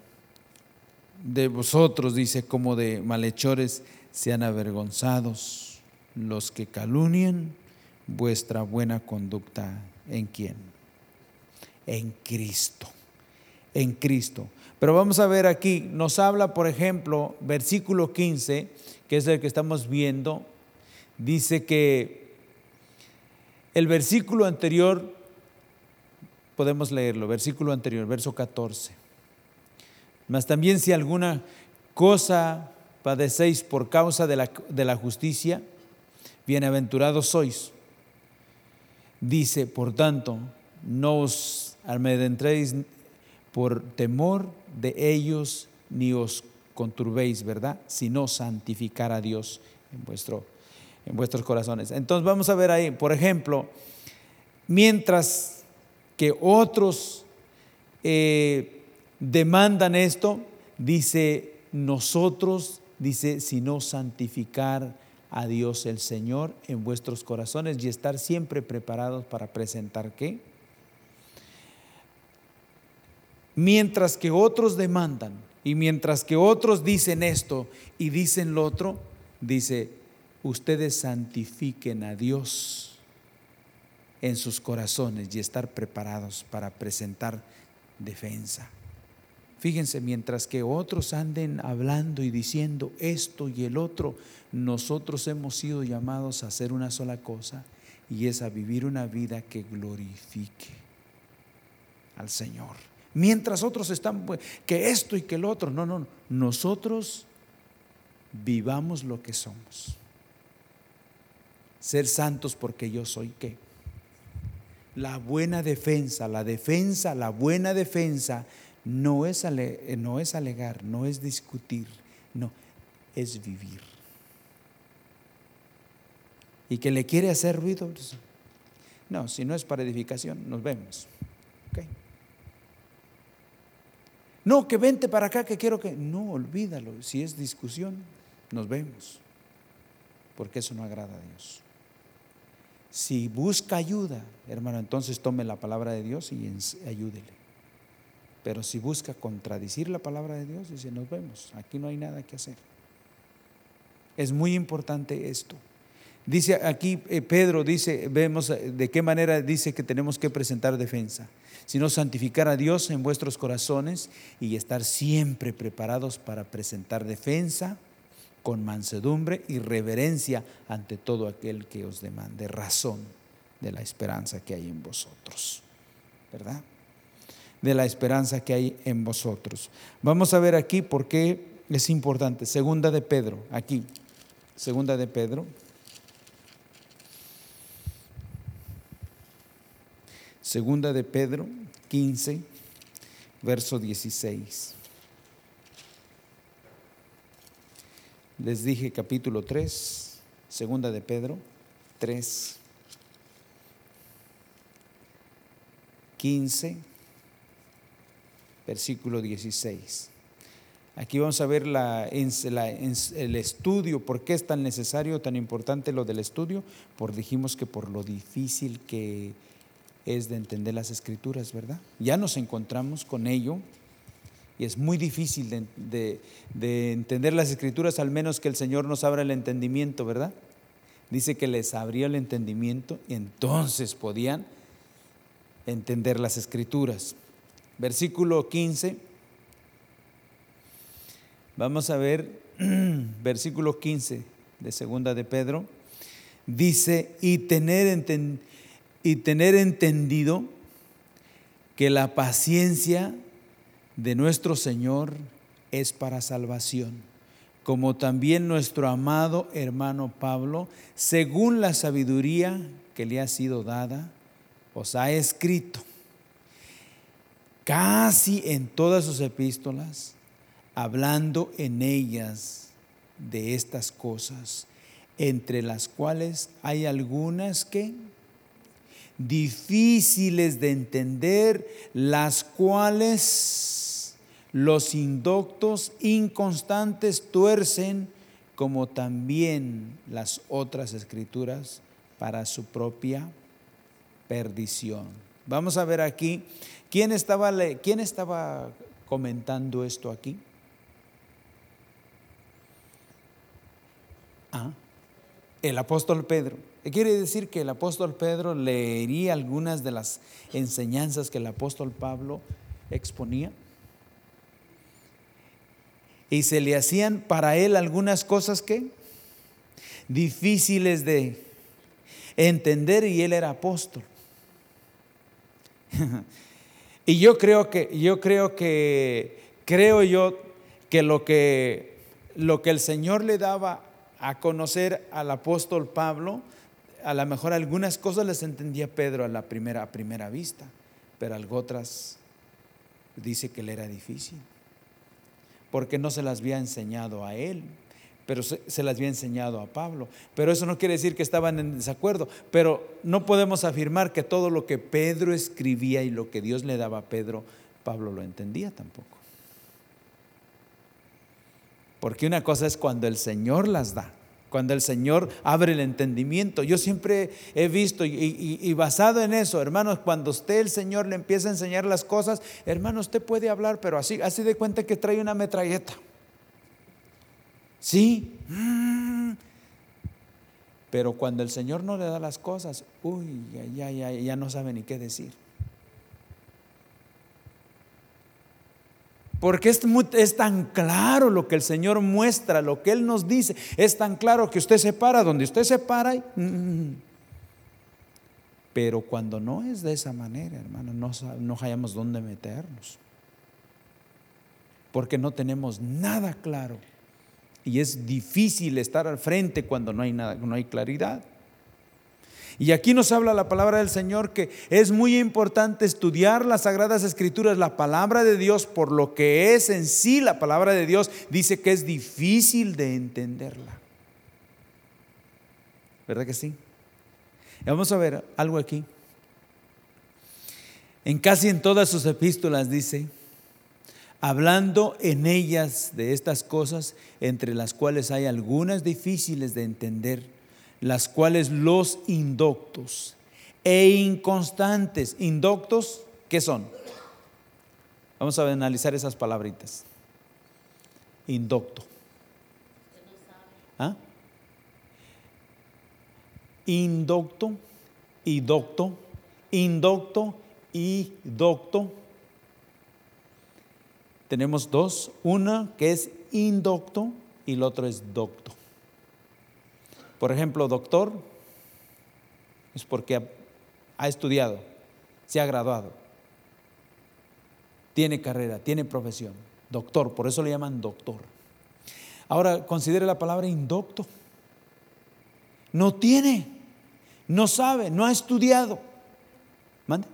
de vosotros, dice, como de malhechores, sean avergonzados los que calunian vuestra buena conducta en quién? En Cristo. En Cristo. Pero vamos a ver aquí, nos habla, por ejemplo, versículo 15, que es el que estamos viendo, dice que el versículo anterior, podemos leerlo, versículo anterior, verso 14. Mas también si alguna cosa padecéis por causa de la, de la justicia, bienaventurados sois. Dice, por tanto, no os amedrentéis por temor de ellos, ni os conturbéis, ¿verdad? Sino santificar a Dios en, vuestro, en vuestros corazones. Entonces vamos a ver ahí, por ejemplo, mientras que otros eh, demandan esto, dice nosotros, dice, sino santificar a Dios el Señor en vuestros corazones y estar siempre preparados para presentar qué? Mientras que otros demandan y mientras que otros dicen esto y dicen lo otro, dice, ustedes santifiquen a Dios en sus corazones y estar preparados para presentar defensa. Fíjense, mientras que otros anden hablando y diciendo esto y el otro, nosotros hemos sido llamados a hacer una sola cosa y es a vivir una vida que glorifique al Señor. Mientras otros están, que esto y que el otro, no, no, nosotros vivamos lo que somos. Ser santos porque yo soy qué. La buena defensa, la defensa, la buena defensa no es, no es alegar, no es discutir, no, es vivir. Y que le quiere hacer ruido, pues, no, si no es para edificación, nos vemos. No, que vente para acá, que quiero que... No, olvídalo. Si es discusión, nos vemos. Porque eso no agrada a Dios. Si busca ayuda, hermano, entonces tome la palabra de Dios y ayúdele. Pero si busca contradicir la palabra de Dios, dice, nos vemos, aquí no hay nada que hacer. Es muy importante esto. Dice aquí eh, Pedro, dice, vemos eh, de qué manera dice que tenemos que presentar defensa, sino santificar a Dios en vuestros corazones y estar siempre preparados para presentar defensa con mansedumbre y reverencia ante todo aquel que os demande razón de la esperanza que hay en vosotros. ¿Verdad? De la esperanza que hay en vosotros. Vamos a ver aquí por qué es importante. Segunda de Pedro, aquí. Segunda de Pedro. Segunda de Pedro 15, verso 16. Les dije capítulo 3, segunda de Pedro 3, 15 versículo 16. Aquí vamos a ver el estudio, por qué es tan necesario, tan importante lo del estudio, por dijimos que por lo difícil que es de entender las escrituras, ¿verdad? Ya nos encontramos con ello y es muy difícil de, de entender las escrituras, al menos que el Señor nos abra el entendimiento, ¿verdad? Dice que les abrió el entendimiento y entonces podían entender las escrituras versículo 15. Vamos a ver versículo 15 de segunda de Pedro. Dice, y tener, y tener entendido que la paciencia de nuestro Señor es para salvación, como también nuestro amado hermano Pablo, según la sabiduría que le ha sido dada, os ha escrito casi en todas sus epístolas, hablando en ellas de estas cosas, entre las cuales hay algunas que difíciles de entender, las cuales los indoctos inconstantes tuercen, como también las otras escrituras, para su propia perdición. Vamos a ver aquí ¿Quién estaba, ¿Quién estaba comentando esto aquí? el apóstol Pedro. Quiere decir que el apóstol Pedro leería algunas de las enseñanzas que el apóstol Pablo exponía. Y se le hacían para él algunas cosas que difíciles de entender y él era apóstol. y yo creo que yo creo que creo yo que lo que lo que el Señor le daba a conocer al apóstol Pablo, a lo mejor algunas cosas les entendía Pedro a la primera, a primera vista, pero otras dice que le era difícil, porque no se las había enseñado a él, pero se, las había enseñado a Pablo. Pero eso no quiere decir que estaban en desacuerdo, pero no podemos afirmar que todo lo que Pedro escribía y lo que Dios le daba a Pedro, Pablo lo entendía tampoco. Porque una cosa es cuando el Señor las da, cuando el Señor abre el entendimiento. Yo siempre he visto y, basado en eso, hermanos, cuando usted el Señor le empieza a enseñar las cosas, hermano, usted puede hablar, pero así, así de cuenta que trae una metralleta. Sí. Mm. Pero cuando el Señor no le da las cosas, uy, ya, ya, ya no sabe ni qué decir. Porque es, tan claro lo que el Señor muestra, lo que Él nos dice. Es tan claro que usted se para donde usted se para. Y, mm. pero cuando no es de esa manera, hermano, no, no hallamos dónde meternos. Porque no tenemos nada claro. Y es difícil estar al frente cuando no hay, nada, no hay claridad. Y aquí nos habla la palabra del Señor que es muy importante estudiar las sagradas escrituras, la palabra de Dios, por lo que es en sí la palabra de Dios, dice que es difícil de entenderla. ¿Verdad que sí? vamos a ver algo aquí. En casi en todas sus epístolas dice, hablando en ellas de estas cosas, entre las cuales hay algunas difíciles de entender las cuales los indoctos e inconstantes, indoctos, ¿qué son? Vamos a analizar esas palabritas. Indocto. ¿Ah? Indocto, idocto, indocto y docto. Tenemos dos, una que es indocto y el otro es docto. Por ejemplo, doctor es porque ha, estudiado, se ha graduado, tiene carrera, tiene profesión. Doctor, por eso le llaman doctor. Ahora considere la palabra indocto. No tiene, no sabe, no ha estudiado. ¿Mande?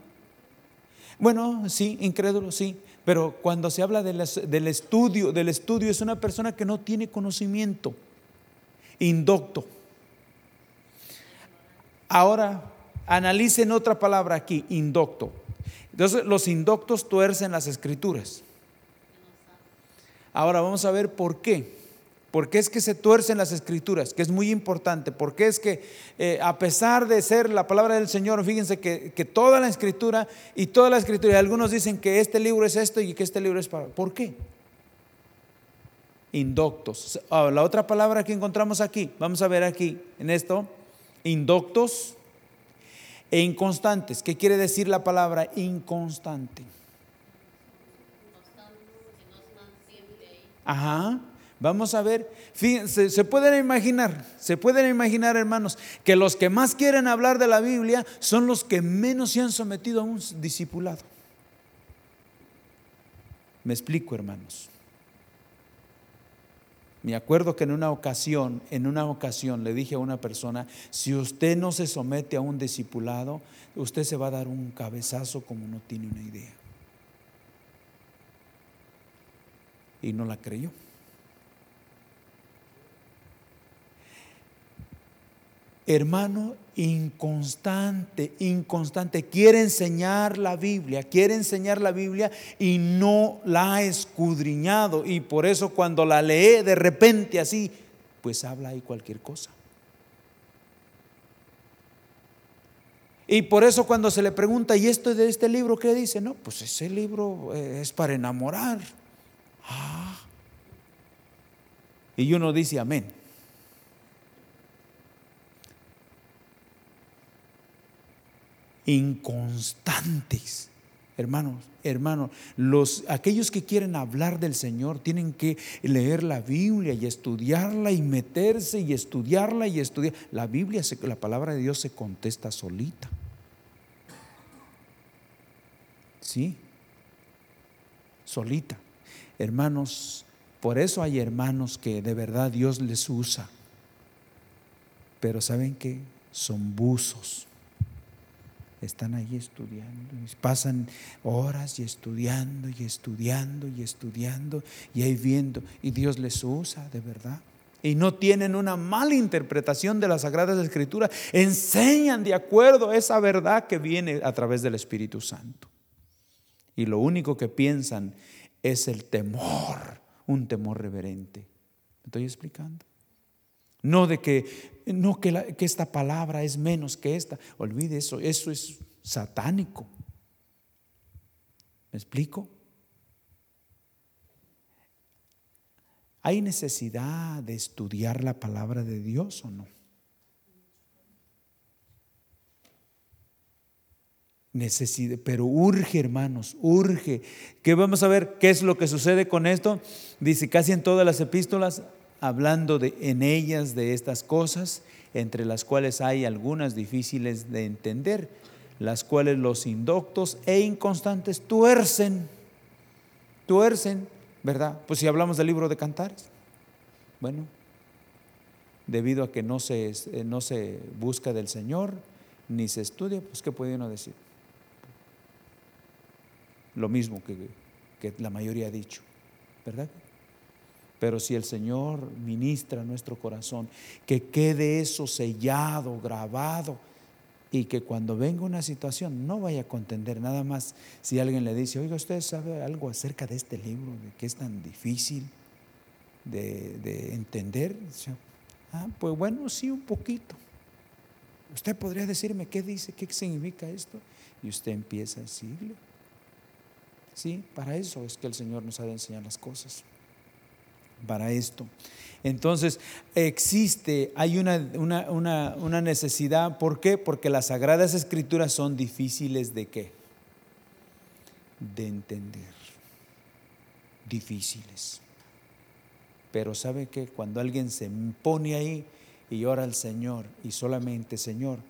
Bueno, sí, incrédulo, sí. Pero cuando se habla del estudio, del estudio es una persona que no tiene conocimiento. Indocto. Ahora, analicen otra palabra aquí, indocto. Entonces, los indoctos tuercen las escrituras. Ahora vamos a ver por qué. ¿Por qué es que se tuercen las escrituras? Que es muy importante. ¿Por qué es que eh, a pesar de ser la palabra del Señor, fíjense que, que, toda la escritura y toda la escritura, y algunos dicen que este libro es esto y que este libro es para... ¿Por qué? Indoctos. Ahora, la otra palabra que encontramos aquí, vamos a ver aquí en esto, indoctos e inconstantes. ¿Qué quiere decir la palabra inconstante? Ajá. Vamos a ver, fíjense, se pueden imaginar, se pueden imaginar hermanos, que los que más quieren hablar de la Biblia son los que menos se han sometido a un discipulado. Me explico hermanos. Me acuerdo que en una ocasión, en una ocasión le dije a una persona, si usted no se somete a un discipulado, usted se va a dar un cabezazo como no tiene una idea. Y no la creyó. Hermano inconstante, inconstante. Quiere enseñar la Biblia, quiere enseñar la Biblia y no la ha escudriñado. Y por eso cuando la lee de repente así, pues habla ahí cualquier cosa. Y por eso cuando se le pregunta, ¿y esto de este libro qué dice? No, pues ese libro eh, es para enamorar. Ah. Y uno dice amén. Inconstantes. Hermanos, hermanos, los aquellos que quieren hablar del Señor tienen que leer la Biblia y estudiarla y meterse y estudiarla y estudiar. La Biblia, la palabra de Dios se contesta solita. ¿Sí? Solita. Hermanos, por eso hay hermanos que de verdad Dios les usa. Pero ¿saben qué? Son buzos están ahí estudiando, pasan horas y estudiando y estudiando y estudiando y ahí viendo, y Dios les usa de verdad. Y no tienen una mala interpretación de las Sagradas Escrituras, enseñan de acuerdo a esa verdad que viene a través del Espíritu Santo. Y lo único que piensan es el temor, un temor reverente. ¿Me estoy explicando? No de que, no que, esta palabra es menos que esta. Olvide eso, eso es satánico. ¿Me explico? ¿Hay necesidad de estudiar la palabra de Dios o no? Necesidad, pero urge, hermanos, urge. Que vamos a ver qué es lo que sucede con esto. Dice casi en todas las epístolas, hablando de, en ellas de estas cosas, entre las cuales hay algunas difíciles de entender, las cuales los indoctos e inconstantes tuercen, tuercen, ¿verdad? Pues si hablamos del libro de cantares, bueno, debido a que no se, eh, no se busca del Señor, ni se estudia, pues ¿qué puede uno decir? Lo mismo que, que la mayoría ha dicho, ¿verdad? Pero si el Señor ministra nuestro corazón, que quede eso sellado, grabado, y que cuando venga una situación no vaya a contender nada más si alguien le dice, oiga, ¿usted sabe algo acerca de este libro, de que es tan difícil de, entender? Ah, pues bueno, sí, un poquito. Usted podría decirme qué dice, qué significa esto, y usted empieza a decirle. Sí, para eso es que el Señor nos ha de enseñar las cosas para esto. Entonces, existe, hay una, una, necesidad. ¿Por qué? Porque las sagradas escrituras son difíciles de qué? De entender. Difíciles. Pero sabe que cuando alguien se pone ahí y ora al Señor y solamente, Señor,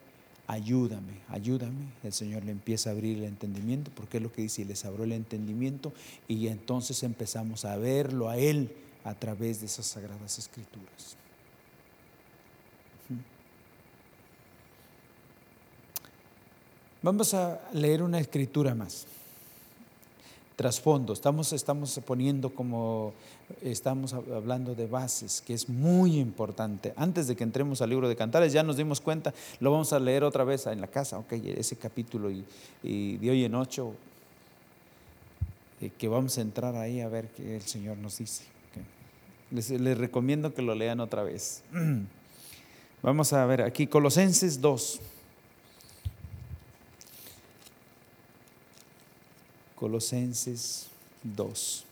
ayúdame, ayúdame. El Señor le empieza a abrir el entendimiento, porque es lo que dice, y les abrió el entendimiento y entonces empezamos a verlo a Él a través de esas sagradas escrituras. Vamos a leer una escritura más. Trasfondo, estamos, estamos poniendo como, estamos hablando de bases, que es muy importante. Antes de que entremos al libro de Cantares, ya nos dimos cuenta, lo vamos a leer otra vez en la casa, ok, ese capítulo y, y de hoy en ocho, eh, que vamos a entrar ahí a ver qué el Señor nos dice. Les, recomiendo que lo lean otra vez. Vamos a ver aquí, Colosenses 2. Colosenses 2.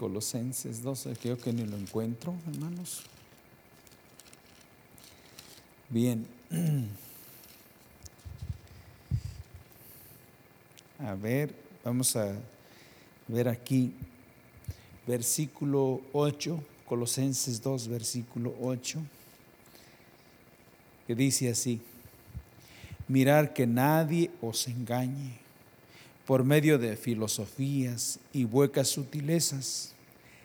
Colosenses 12, creo que ni lo encuentro, hermanos. Bien. A ver, vamos a ver aquí, versículo 8, Colosenses 2, versículo 8, que dice así, mirar que nadie os engañe por medio de filosofías y huecas sutilezas,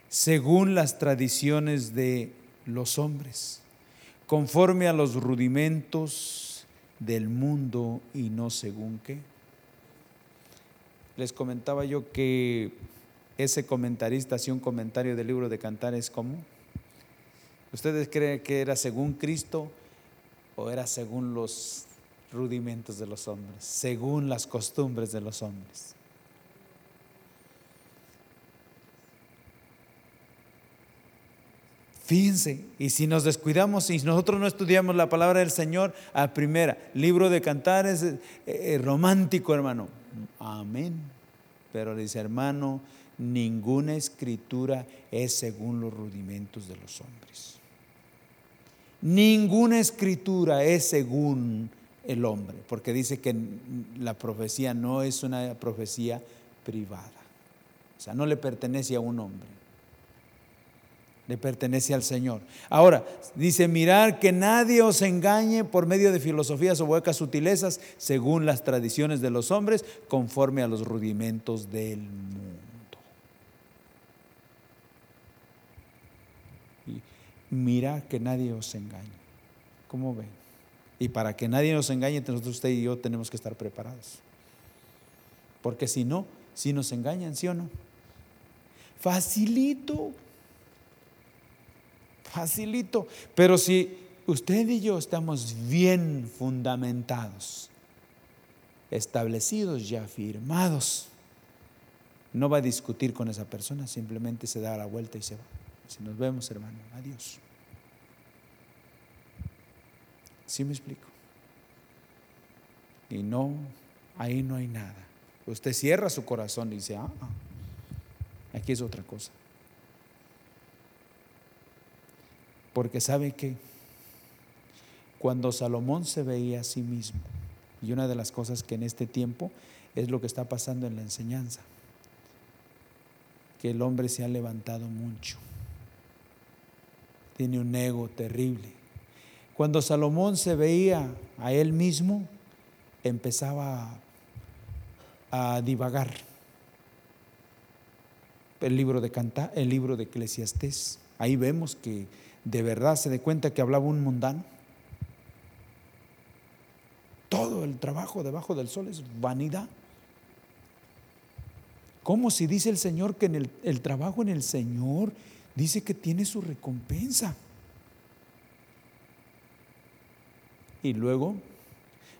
según las tradiciones de los hombres, conforme a los rudimentos del mundo y no según qué. Les comentaba yo que ese comentarista hacía un comentario del libro de Cantares como, ¿ustedes creen que era según Cristo o era según los rudimentos de los hombres, según las costumbres de los hombres. Fíjense, y si nos descuidamos, y nosotros no estudiamos la palabra del Señor, a primera, libro de cantares es eh, eh, romántico, hermano. Amén. Pero dice, hermano, ninguna escritura es según los rudimentos de los hombres. Ninguna escritura es según el hombre, porque dice que la profecía no es una profecía privada. O sea, no le pertenece a un hombre le pertenece al Señor. Ahora, dice, mirar que nadie os engañe por medio de filosofías o huecas sutilezas, según las tradiciones de los hombres, conforme a los rudimentos del mundo. Y mira que nadie os engañe. ¿Cómo ven? Y para que nadie nos engañe, nosotros usted y yo tenemos que estar preparados. Porque si no, si nos engañan, ¿sí o no? Facilito facilito. Pero si usted y yo estamos bien fundamentados, establecidos ya, firmados, no va a discutir con esa persona, simplemente se da la vuelta y se va. Si nos vemos, hermano, adiós. ¿Sí me explico? Y no, ahí no hay nada. Usted cierra su corazón y dice, ah, ah aquí es otra cosa. Porque sabe que cuando Salomón se veía a sí mismo, y una de las cosas que en este tiempo es lo que está pasando en la enseñanza, que el hombre se ha levantado mucho, tiene un ego terrible. Cuando Salomón se veía a él mismo, empezaba a, divagar. El libro de Canta, el libro de Eclesiastés, ahí vemos que de verdad se dé cuenta que hablaba un mundano. Todo el trabajo debajo del sol es vanidad. ¿Cómo si dice el Señor que en el, el trabajo en el Señor dice que tiene su recompensa? Y luego,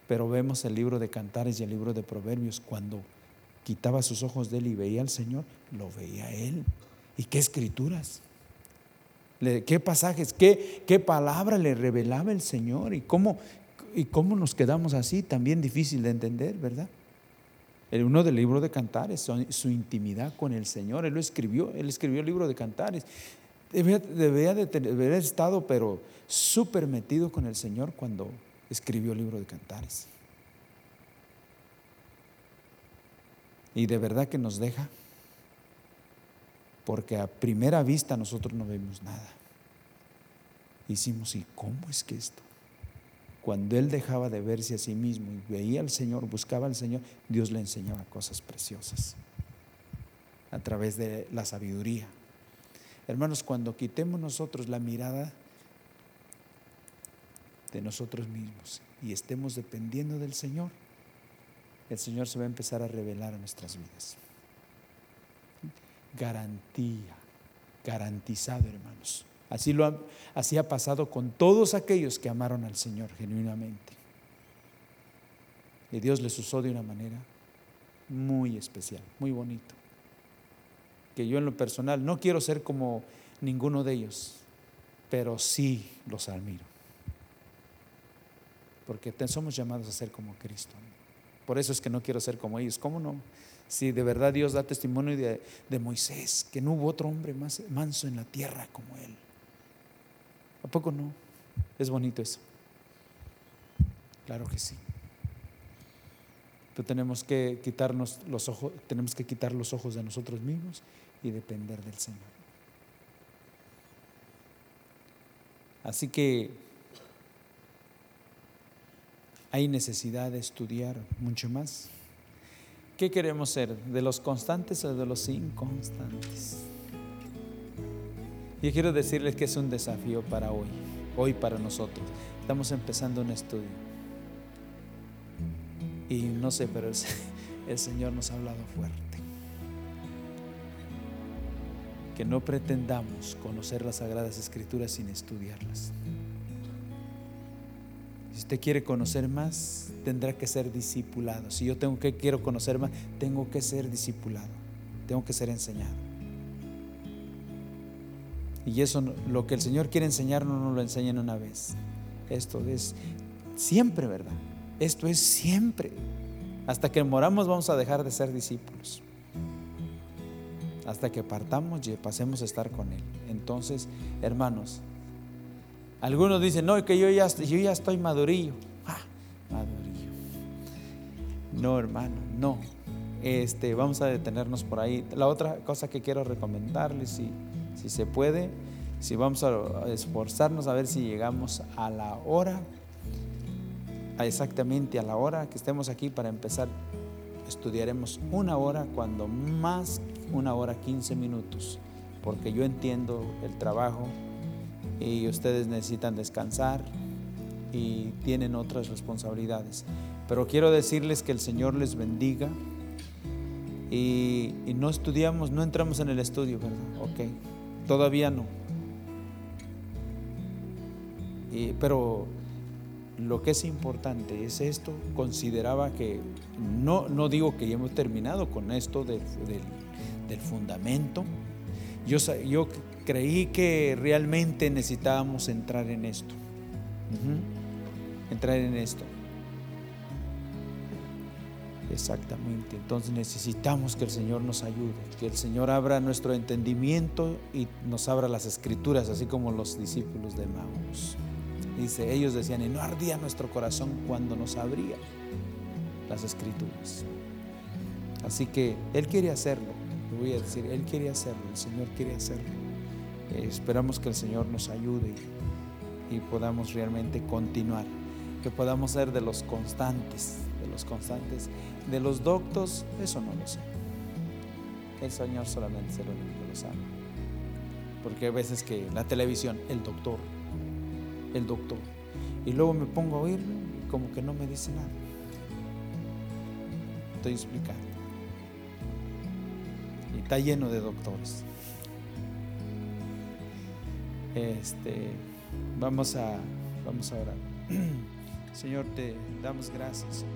pero vemos el libro de Cantares y el libro de Proverbios, cuando quitaba sus ojos de él y veía al Señor, lo veía él. ¿Y qué escrituras? qué pasajes, qué, qué palabra le revelaba el Señor y cómo, y cómo nos quedamos así, también difícil de entender, ¿verdad? El uno del libro de Cantares, su, intimidad con el Señor, él lo escribió, él escribió el libro de Cantares. Debía, de haber estado, pero súper metido con el Señor cuando escribió el libro de Cantares. Y de verdad que nos deja porque a primera vista nosotros no vemos nada. Hicimos, ¿y cómo es que esto? Cuando él dejaba de verse a sí mismo y veía al Señor, buscaba al Señor, Dios le enseñaba cosas preciosas a través de la sabiduría. Hermanos, cuando quitemos nosotros la mirada de nosotros mismos y estemos dependiendo del Señor, el Señor se va a empezar a revelar a nuestras vidas garantía, garantizado, hermanos. Así, lo ha, así ha pasado con todos aquellos que amaron al Señor genuinamente. Y Dios les usó de una manera muy especial, muy bonito. Que yo en lo personal no quiero ser como ninguno de ellos, pero sí los admiro. Porque somos llamados a ser como Cristo. Por eso es que no quiero ser como ellos. ¿Cómo no? Si de verdad Dios da testimonio de, Moisés, que no hubo otro hombre más manso en la tierra como él. ¿A poco no? Es bonito eso. Claro que sí. Pero tenemos que quitarnos los ojos, tenemos que quitar los ojos de nosotros mismos y depender del Señor. Así que hay necesidad de estudiar mucho más. ¿Qué queremos ser? ¿De los constantes o de los inconstantes? Yo quiero decirles que es un desafío para hoy, hoy para nosotros. Estamos empezando un estudio. Y no sé, pero el, el Señor nos ha hablado fuerte. Que no pretendamos conocer las Sagradas Escrituras sin estudiarlas. Si usted quiere conocer más, tendrá que ser discipulado. Si yo tengo que quiero conocer más, tengo que ser discipulado. Tengo que ser enseñado. Y eso, lo que el Señor quiere enseñarnos, nos lo enseña en una vez. Esto es siempre, ¿verdad? Esto es siempre. Hasta que moramos vamos a dejar de ser discípulos. Hasta que partamos y pasemos a estar con Él. Entonces, hermanos, algunos dicen, no, que yo ya, yo ya estoy madurillo. Ah, madurillo. No, hermano, no. Este, vamos a detenernos por ahí. La otra cosa que quiero recomendarles, si, si se puede, si vamos a esforzarnos a ver si llegamos a la hora, exactamente a la hora que estemos aquí para empezar, estudiaremos una hora, cuando más una hora 15 minutos, porque yo entiendo el trabajo y ustedes necesitan descansar y tienen otras responsabilidades. Pero quiero decirles que el Señor les bendiga y, no estudiamos, no entramos en el estudio, ¿verdad? Ok, todavía no. pero lo que es importante es esto, consideraba que, no, no digo que ya hemos terminado con esto del, fundamento, yo, yo, creí que realmente necesitábamos entrar en esto, entrar en esto. Exactamente. Entonces necesitamos que el Señor nos ayude, que el Señor abra nuestro entendimiento y nos abra las escrituras, así como los discípulos de Maús. Dice, ellos decían, y no ardía nuestro corazón cuando nos abría las escrituras. Así que Él quiere hacerlo, le voy a decir, Él quiere hacerlo, el Señor quiere hacerlo. Eh, esperamos que el Señor nos ayude y podamos realmente continuar, que podamos ser de los constantes, de los constantes de los doctos, eso no lo sé. El Señor solamente se lo lo sabe. Porque hay veces que la televisión, el doctor, el doctor. Y luego me pongo a oírlo y como que no me dice nada. Estoy explicando. Y está lleno de doctores. Este, vamos a, vamos a orar. Señor, te damos gracias, Señor.